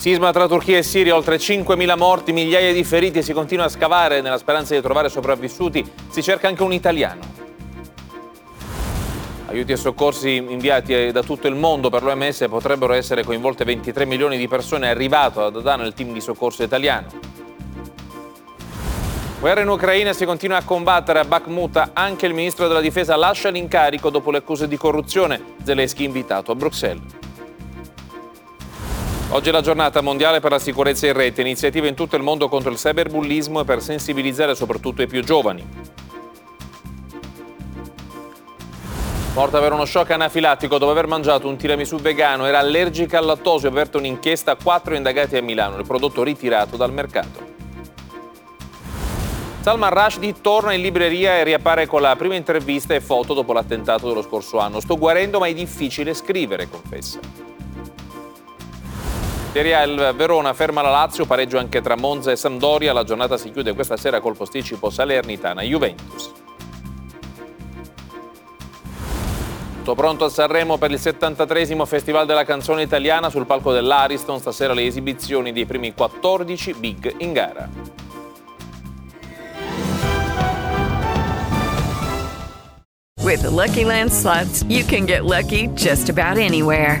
Sisma tra Turchia e Siria, oltre 5.000 morti, migliaia di feriti, si continua a scavare nella speranza di trovare sopravvissuti, si cerca anche un italiano. Aiuti e soccorsi inviati da tutto il mondo per l'OMS potrebbero essere coinvolte 23 milioni di persone, è arrivato ad Adana il team di soccorso italiano. Guerra in Ucraina si continua a combattere a Bakhmut, anche il ministro della difesa lascia l'incarico dopo le accuse di corruzione, Zelensky invitato a Bruxelles. Oggi è la giornata mondiale per la sicurezza in rete, iniziative in tutto il mondo contro il cyberbullismo e per sensibilizzare soprattutto i più giovani. Morta per uno shock anafilattico dopo aver mangiato un tiramisù vegano, era allergica al lattosio e aperta un'inchiesta a quattro indagati a Milano, il prodotto ritirato dal mercato. Salman Rushdie torna in libreria e riappare con la prima intervista e foto dopo l'attentato dello scorso anno. Sto guarendo ma è difficile scrivere, confessa. Serie A il Verona ferma la Lazio, pareggio anche tra Monza e Sampdoria. La giornata si chiude questa sera col posticipo Salernitana-Juventus. Tutto pronto a Sanremo per il 73 Festival della canzone italiana sul palco dell'Ariston. Stasera le esibizioni dei primi 14 big in gara. With the Lucky Land slots, you can get lucky just about anywhere.